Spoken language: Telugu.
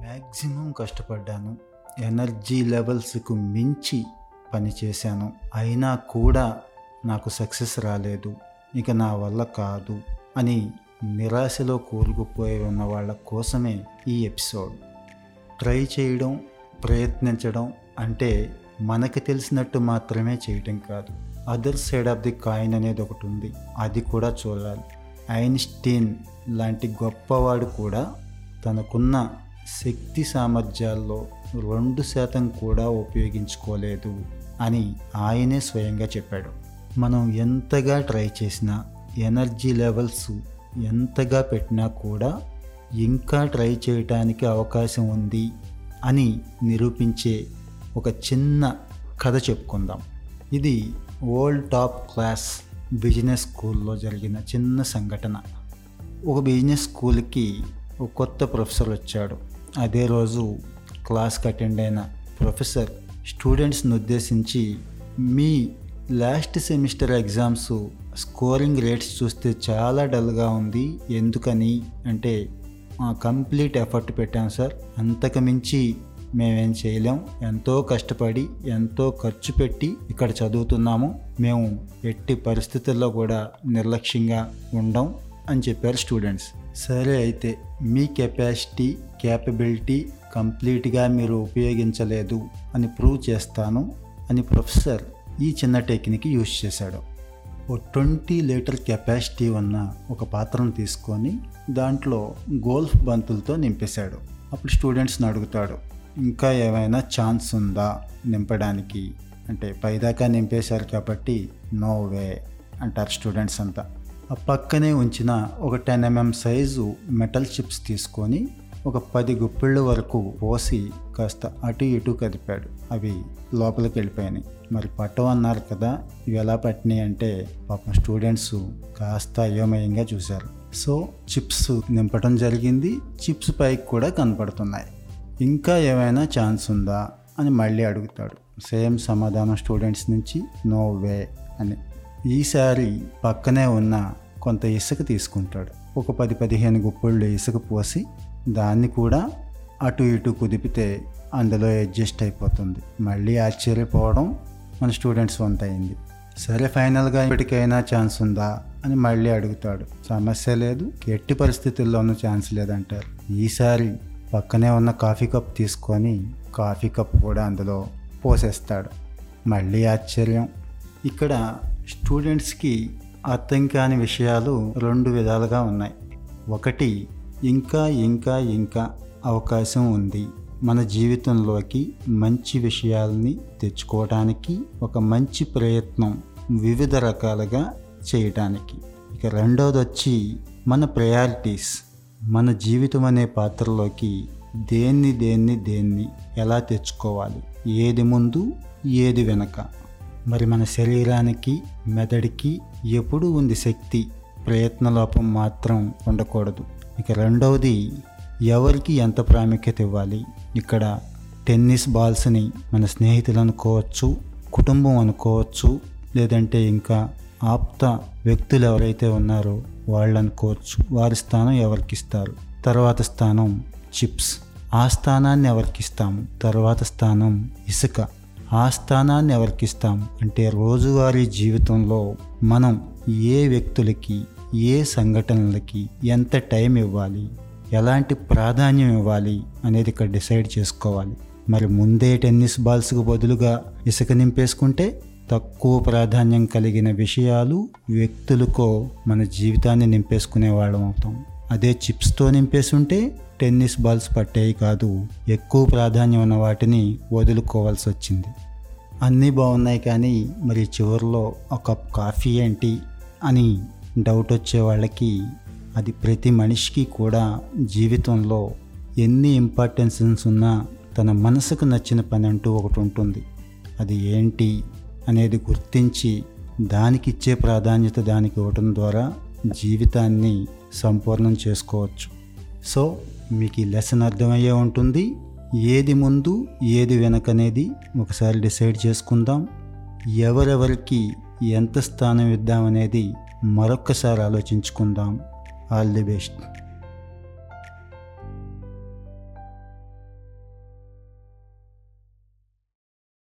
మ్యాక్సిమం కష్టపడ్డాను. ఎనర్జీ లెవెల్స్కు మించి పనిచేశాను అయినా కూడా నాకు సక్సెస్ రాలేదు. ఇక నా వల్ల కాదు అని నిరాశలో కూరుకుపోయి ఉన్న వాళ్ళ కోసమే ఈ ఎపిసోడ్. ట్రై చేయడం ప్రయత్నించడం అంటే మనకి తెలిసినట్టు మాత్రమే చేయటం కాదు. Other side of the coin అనేది ఒకటి ఉంది. అది కూడా చూడాలి. ఐన్స్టీన్ లాంటి గొప్పవాడు కూడా తనకున్న శక్తి సామర్థ్యాల్లో రెండు శాతం కూడా ఉపయోగించుకోలేదు అని ఆయనే స్వయంగా చెప్పాడు. మనం ఎంతగా ట్రై చేసినా ఎనర్జీ లెవెల్స్ ఎంతగా పెట్టినా కూడా ఇంకా ట్రై చేయటానికి అవకాశం ఉంది అని నిరూపించే ఒక చిన్న కథ చెప్పుకుందాం. ఇది వరల్డ్ టాప్ క్లాస్ బిజినెస్ స్కూల్లో జరిగిన చిన్న సంఘటన. ఒక బిజినెస్ స్కూల్కి ఒక కొత్త ప్రొఫెసర్ వచ్చాడు. అదే రోజు క్లాస్కి అటెండ్ అయిన ప్రొఫెసర్ స్టూడెంట్స్ని ఉద్దేశించి మీ last semester exams scoring rates చూస్తే చాలా డల్గా ఉంది. ఎందుకని అంటే కంప్లీట్ ఎఫర్ట్ పెట్టాం సార్. అంతకు మించి మేమేం చేయలేం. ఎంతో కష్టపడి ఎంతో ఖర్చు పెట్టి ఇక్కడ చదువుతున్నాము. మేము ఎట్టి పరిస్థితుల్లో కూడా నిర్లక్ష్యంగా ఉండం. అని చెప్పారు స్టూడెంట్స్. సరే అయితే మీ కెపాసిటీ క్యాపబిలిటీ కంప్లీట్గా మీరు ఉపయోగించలేదు అని ప్రూవ్ చేస్తాను అని ప్రొఫెసర్ ఈ చిన్న టెక్నిక్ యూజ్ చేశాడు. ఓ ట్వంటీ లీటర్ కెపాసిటీ ఉన్న ఒక పాత్రను తీసుకొని దాంట్లో గోల్ఫ్ బంతులతో నింపేశాడు. అప్పుడు స్టూడెంట్స్ని అడుగుతాడు ఇంకా ఏమైనా ఛాన్స్ ఉందా నింపడానికి? అంటే పైదాకా నింపేశారు కాబట్టి నో వే అంటారు స్టూడెంట్స్ అంతా. పక్కనే ఉంచిన ఒక ten MM size metal chips తీసుకొని ఒక పది గుప్పిళ్ళ వరకు పోసి కాస్త అటు ఇటు కదిపాడు. అవి లోపలికి వెళ్ళిపోయినాయి. మరి పట్టవన్నారు కదా ఇవి ఎలా పట్టినాయి అంటే పాపం స్టూడెంట్స్ కాస్త అయోమయంగా చూశారు. సో చిప్స్ నింపడం జరిగింది. చిప్స్ పైకి కూడా కనపడుతున్నాయి. ఇంకా ఏమైనా ఛాన్స్ ఉందా అని మళ్ళీ అడుగుతాడు. సేమ్ సమాధానం స్టూడెంట్స్ నుంచి నో వే అని. ఈసారి పక్కనే ఉన్న కొంత ఇసుక తీసుకుంటాడు. ఒక పది పదిహేను గుప్పిళ్ళు ఇసుక పోసి దాన్ని కూడా అటు ఇటు కుదిపితే అందులో అడ్జస్ట్ అయిపోతుంది. మళ్ళీ ఆశ్చర్యపోవడం మన స్టూడెంట్స్ వంత అయింది. సరే ఫైనల్గా ఇప్పటికైనా ఛాన్స్ ఉందా అని మళ్ళీ అడుగుతాడు. సమస్య లేదు ఎట్టి పరిస్థితుల్లోనూ ఛాన్స్ లేదంటారు. ఈసారి పక్కనే ఉన్న కాఫీ కప్ తీసుకొని కాఫీ కప్ కూడా అందులో పోసేస్తాడు. మళ్ళీ ఆశ్చర్యం. ఇక్కడ స్టూడెంట్స్కి అర్థం కాని విషయాలు రెండు విధాలుగా ఉన్నాయి. ఒకటి ఇంకా ఇంకా ఇంకా అవకాశం ఉంది. మన జీవితంలోకి మంచి విషయాల్ని తెచ్చుకోవడానికి ఒక మంచి ప్రయత్నం వివిధ రకాలుగా చేయటానికి. ఇక రెండవది వచ్చి మన ప్రయారిటీస్. మన జీవితం అనే పాత్రలోకి దేన్ని దేన్ని దేన్ని ఎలా తెచ్చుకోవాలి? ఏది ముందు ఏది వెనక? మరి మన శరీరానికి మెదడికి ఎప్పుడు ఉంది శక్తి? ప్రయత్నలోపం మాత్రం ఉండకూడదు. ఇక రెండవది ఎవరికి ఎంత ప్రాముఖ్యత ఇవ్వాలి? ఇక్కడ టెన్నిస్ బాల్స్ని మన స్నేహితులు అనుకోవచ్చు కుటుంబం అనుకోవచ్చు లేదంటే ఇంకా ఆప్త వ్యక్తులు ఎవరైతే ఉన్నారో వాళ్ళు అనుకోవచ్చు వారి స్థానం ఎవరికి ఇస్తారు? తర్వాత స్థానం చిప్స్. ఆ స్థానాన్ని ఎవరికి ఇస్తాము? తర్వాత స్థానం ఇసుక. ఆ స్థానాన్ని ఎవరికిస్తాం అంటే రోజువారీ జీవితంలో మనం ఏ వ్యక్తులకి ఏ సంఘటనలకి ఎంత టైం ఇవ్వాలి? ఎలాంటి ప్రాధాన్యం ఇవ్వాలి అనేది ఇక్కడ డిసైడ్ చేసుకోవాలి. మరి ముందే టెన్నిస్ బాల్స్కు బదులుగా ఇసుక నింపేసుకుంటే తక్కువ ప్రాధాన్యం కలిగిన విషయాలు వ్యక్తులకో మన జీవితాన్ని నింపేసుకునే వాళ్ళం అవుతాం. అదే చిప్స్తో నింపేసి ఉంటే టెన్నిస్ బాల్స్ పట్టేవి కాదు. ఎక్కువ ప్రాధాన్యం ఉన్న వాటిని వదులుకోవాల్సి వచ్చింది అన్నీ బాగున్నాయి కానీ మరి చివరిలో ఒక కప్ కాఫీ ఏంటి అని డౌట్ వచ్చే వాళ్ళకి అది ప్రతి మనిషికి కూడా జీవితంలో ఎన్ని ఇంపార్టెన్సెన్స్ ఉన్నా తన మనసుకు నచ్చిన పని అంటూ ఒకటి ఉంటుంది. అది ఏంటి అనేది గుర్తించి దానికిచ్చే ప్రాధాన్యత దానికి ఇవ్వటం ద్వారా జీవితాన్ని సంపూర్ణం చేసుకోవచ్చు. సో మీకు ఈ లెసన్ అర్థమయ్యే ఉంటుంది. ఏది ముందు ఏది వెనకనేది ఒకసారి డిసైడ్ చేసుకుందాం. ఎవరెవరికి ఎంత స్థానం ఇద్దామనేది మరొక్కసారి ఆలోచించుకుందాం. All the best.